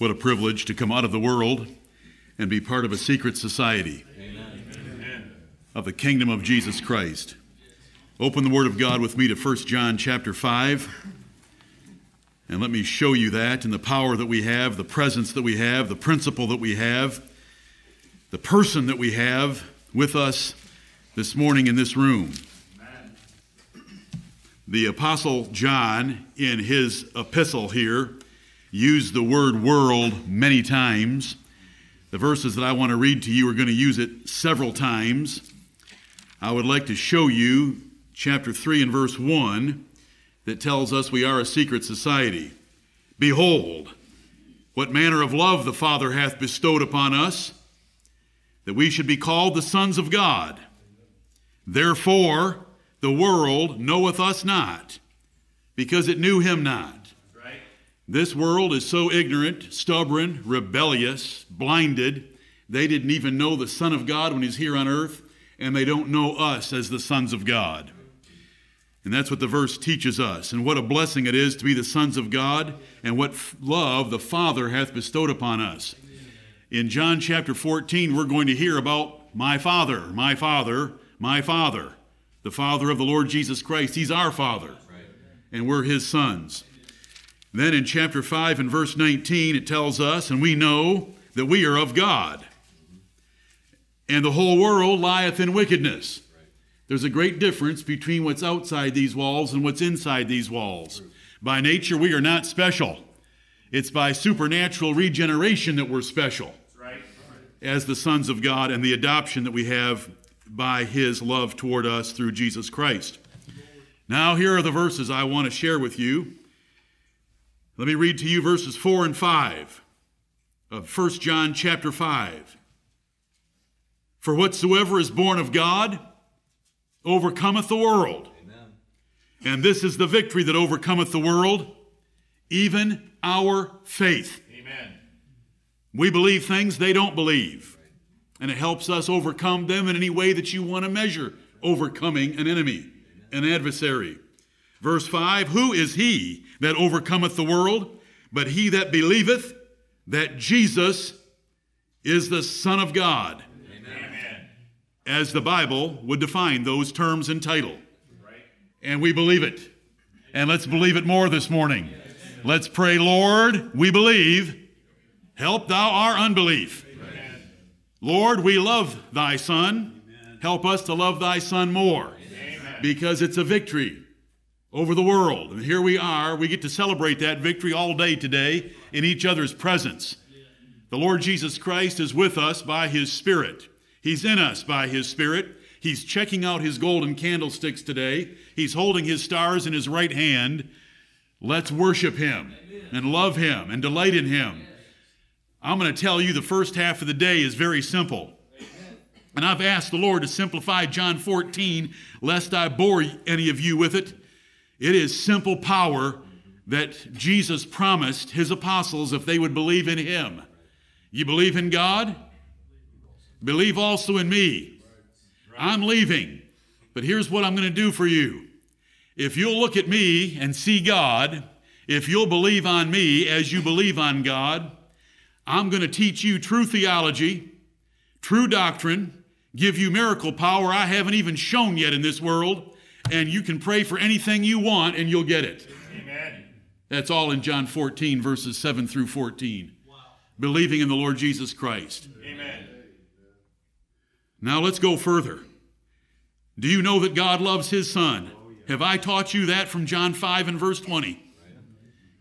What a privilege to come out of the world and be part of a secret society Amen. of the kingdom of Jesus Christ. Open the Word of God with me to 1 John chapter 5. And let me show you that and the power that we have, the presence that we have, the principle that we have, the person that we have with us this morning in this room. The Apostle John, in his epistle here, used the word world many times. The verses that I want to read to you are going to use it several times. I would like to show you chapter 3 and verse 1 that tells us we are a secret society. Behold, what manner of love the Father hath bestowed upon us, that we should be called the sons of God. Therefore, the world knoweth us not, because it knew him not. This world is so ignorant, stubborn, rebellious, blinded, they didn't even know the Son of God when he's here on earth, and they don't know us as the sons of God. And that's what the verse teaches us. And what a blessing it is to be the sons of God, and what f- love the Father hath bestowed upon us. In John chapter 14, we're going to hear about my Father, my Father, my Father, the Father of the Lord Jesus Christ. He's our Father, and we're His sons. Then in chapter 5 and verse 19, it tells us, and we know that we are of God, and the whole world lieth in wickedness. There's a great difference between what's outside these walls and what's inside these walls. By nature, we are not special. It's by supernatural regeneration that we're special as the sons of God and the adoption that we have by His love toward us through Jesus Christ. Now, here are the verses I want to share with you. Let me read to you verses 4 and 5 of 1 John chapter 5. For whatsoever is born of God overcometh the world. Amen. And this is the victory that overcometh the world, even our faith. Amen. We believe things they don't believe. And it helps us overcome them in any way that you want to measure overcoming an enemy, an adversary. Verse 5 Who is he that overcometh the world, but he that believeth that Jesus is the Son of God? Amen. As the Bible would define those terms and title. Right? And we believe it. And let's believe it more this morning. Let's pray, Lord, we believe. Help thou our unbelief. Amen. Lord, we love thy Son. Help us to love thy Son more Amen. because it's a victory over the world. And here we are. We get to celebrate that victory all day today in each other's presence. The Lord Jesus Christ is with us by his Spirit. He's in us by his Spirit. He's checking out his golden candlesticks today. He's holding his stars in his right hand. Let's worship him and love him and delight in him. I'm going to tell you the first half of the day is very simple. And I've asked the Lord to simplify John 14, lest I bore any of you with it. It is simple power that Jesus promised his apostles if they would believe in him. You believe in God? Believe also in me. I'm leaving, but here's what I'm going to do for you. If you'll look at me and see God, if you'll believe on me as you believe on God, I'm going to teach you true theology, true doctrine, give you miracle power I haven't even shown yet in this world, and you can pray for anything you want and you'll get it. Amen. That's all in John 14, verses 7 through 14. Believing in the Lord Jesus Christ. Amen. Now let's go further. Do you know that God loves his son? Have I taught you that from John 5 and verse 20?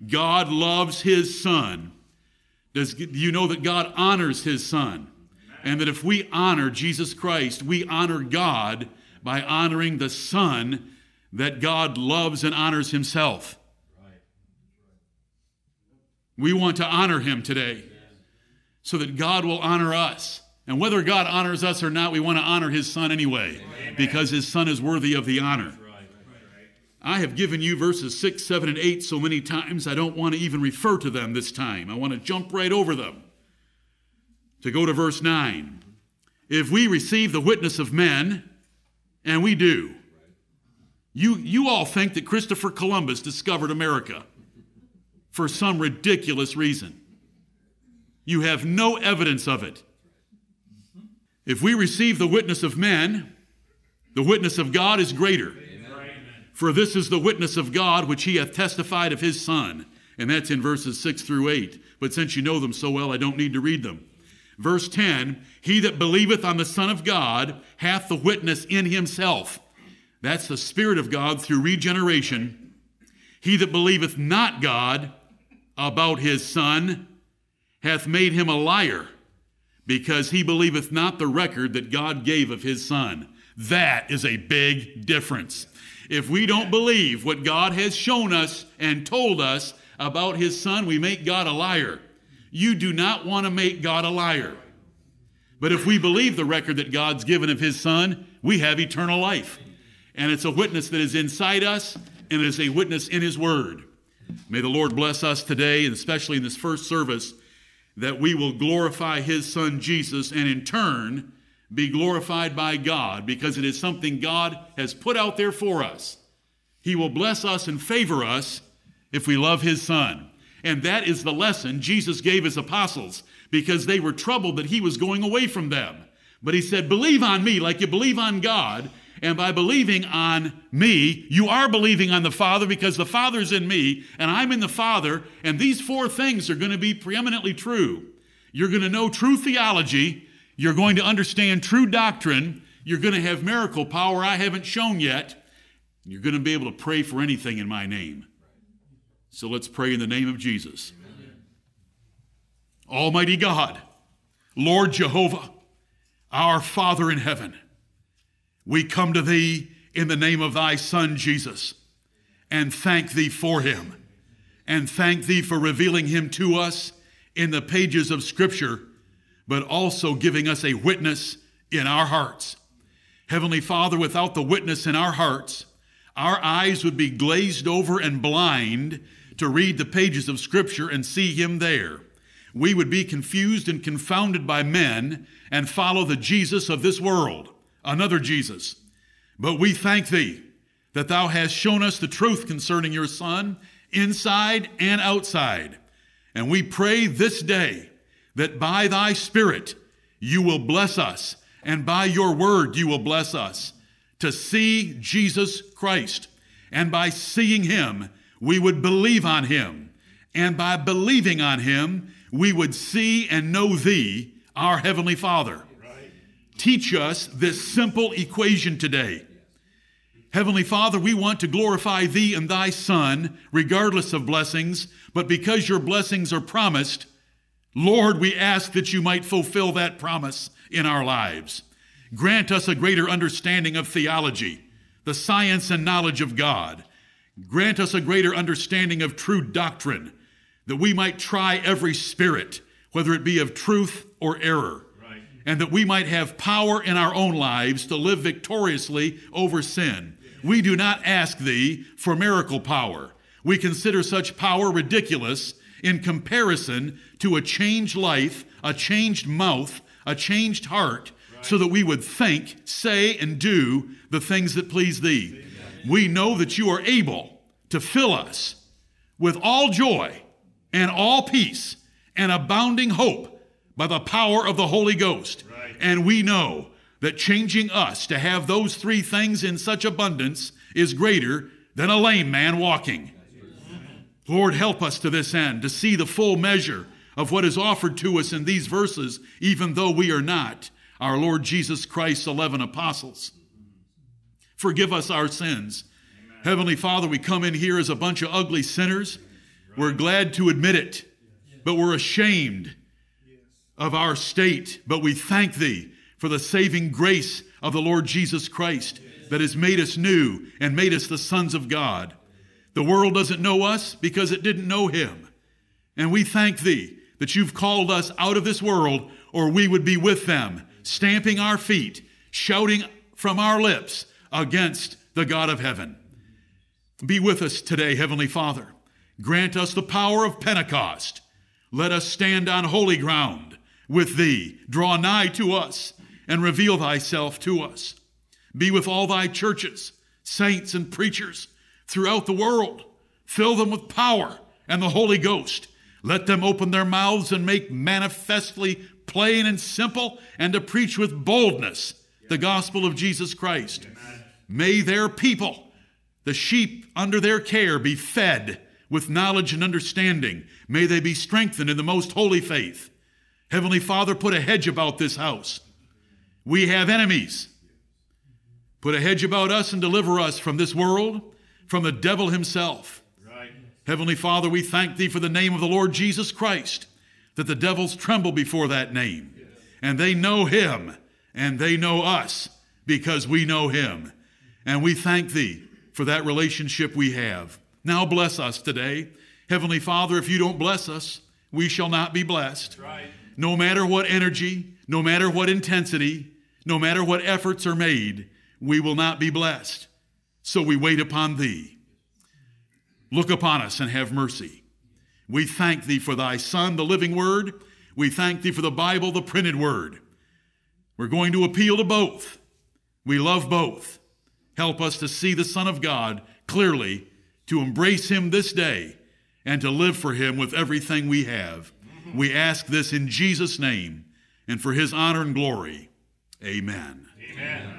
God loves his son. Does do you know that God honors his son? And that if we honor Jesus Christ, we honor God by honoring the son that God loves and honors himself. We want to honor him today so that God will honor us. And whether God honors us or not, we want to honor his son anyway because his son is worthy of the honor. I have given you verses 6, 7, and 8 so many times, I don't want to even refer to them this time. I want to jump right over them. To go to verse 9. If we receive the witness of men, and we do, you, you all think that Christopher Columbus discovered America for some ridiculous reason. You have no evidence of it. If we receive the witness of men, the witness of God is greater. For this is the witness of God which he hath testified of his Son. And that's in verses 6 through 8. But since you know them so well, I don't need to read them. Verse 10 He that believeth on the Son of God hath the witness in himself. That's the Spirit of God through regeneration. He that believeth not God about his Son hath made him a liar, because he believeth not the record that God gave of his Son. That is a big difference. If we don't believe what God has shown us and told us about his Son, we make God a liar. You do not want to make God a liar. But if we believe the record that God's given of his Son, we have eternal life. And it's a witness that is inside us, and it is a witness in his word. May the Lord bless us today, and especially in this first service, that we will glorify his Son Jesus, and in turn, be glorified by God because it is something God has put out there for us. He will bless us and favor us if we love his Son. And that is the lesson Jesus gave his apostles because they were troubled that he was going away from them. But he said, Believe on me like you believe on God. And by believing on me, you are believing on the Father because the Father's in me and I'm in the Father. And these four things are going to be preeminently true. You're going to know true theology. You're going to understand true doctrine. You're going to have miracle power I haven't shown yet. You're going to be able to pray for anything in my name. So let's pray in the name of Jesus. Almighty God, Lord Jehovah, our Father in heaven, we come to thee in the name of thy Son Jesus and thank thee for him and thank thee for revealing him to us in the pages of Scripture, but also giving us a witness in our hearts. Heavenly Father, without the witness in our hearts, our eyes would be glazed over and blind to read the pages of Scripture and see Him there. We would be confused and confounded by men and follow the Jesus of this world, another Jesus. But we thank Thee that Thou hast shown us the truth concerning Your Son, inside and outside. And we pray this day that by Thy Spirit you will bless us, and by Your Word you will bless us to see Jesus Christ. And by seeing Him, we would believe on him. And by believing on him, we would see and know thee, our Heavenly Father. Teach us this simple equation today. Heavenly Father, we want to glorify thee and thy Son, regardless of blessings, but because your blessings are promised, Lord, we ask that you might fulfill that promise in our lives. Grant us a greater understanding of theology, the science and knowledge of God. Grant us a greater understanding of true doctrine, that we might try every spirit, whether it be of truth or error, right. and that we might have power in our own lives to live victoriously over sin. We do not ask thee for miracle power. We consider such power ridiculous in comparison to a changed life, a changed mouth, a changed heart, right. so that we would think, say, and do the things that please thee we know that you are able to fill us with all joy and all peace and abounding hope by the power of the Holy Ghost. Right. And we know that changing us to have those three things in such abundance is greater than a lame man walking. Lord, help us to this end, to see the full measure of what is offered to us in these verses, even though we are not our Lord Jesus Christ's 11 apostles. Forgive us our sins. Amen. Heavenly Father, we come in here as a bunch of ugly sinners. We're glad to admit it, but we're ashamed of our state. But we thank Thee for the saving grace of the Lord Jesus Christ that has made us new and made us the sons of God. The world doesn't know us because it didn't know Him. And we thank Thee that you've called us out of this world, or we would be with them, stamping our feet, shouting from our lips, against the God of heaven. Be with us today, Heavenly Father. Grant us the power of Pentecost. Let us stand on holy ground with Thee. Draw nigh to us and reveal Thyself to us. Be with all Thy churches, saints, and preachers throughout the world. Fill them with power and the Holy Ghost. Let them open their mouths and make manifestly plain and simple, and to preach with boldness the gospel of Jesus Christ. May their people, the sheep under their care, be fed with knowledge and understanding. May they be strengthened in the most holy faith. Heavenly Father, put a hedge about this house. We have enemies. Put a hedge about us and deliver us from this world, from the devil himself. Right. Heavenly Father, we thank thee for the name of the Lord Jesus Christ, that the devils tremble before that name. And they know him, and they know us because we know him. And we thank thee for that relationship we have. Now bless us today. Heavenly Father, if you don't bless us, we shall not be blessed. Right. No matter what energy, no matter what intensity, no matter what efforts are made, we will not be blessed. So we wait upon thee. Look upon us and have mercy. We thank thee for thy Son, the living word. We thank thee for the Bible, the printed word. We're going to appeal to both. We love both. Help us to see the Son of God clearly, to embrace him this day, and to live for him with everything we have. We ask this in Jesus' name and for his honor and glory. Amen. Amen.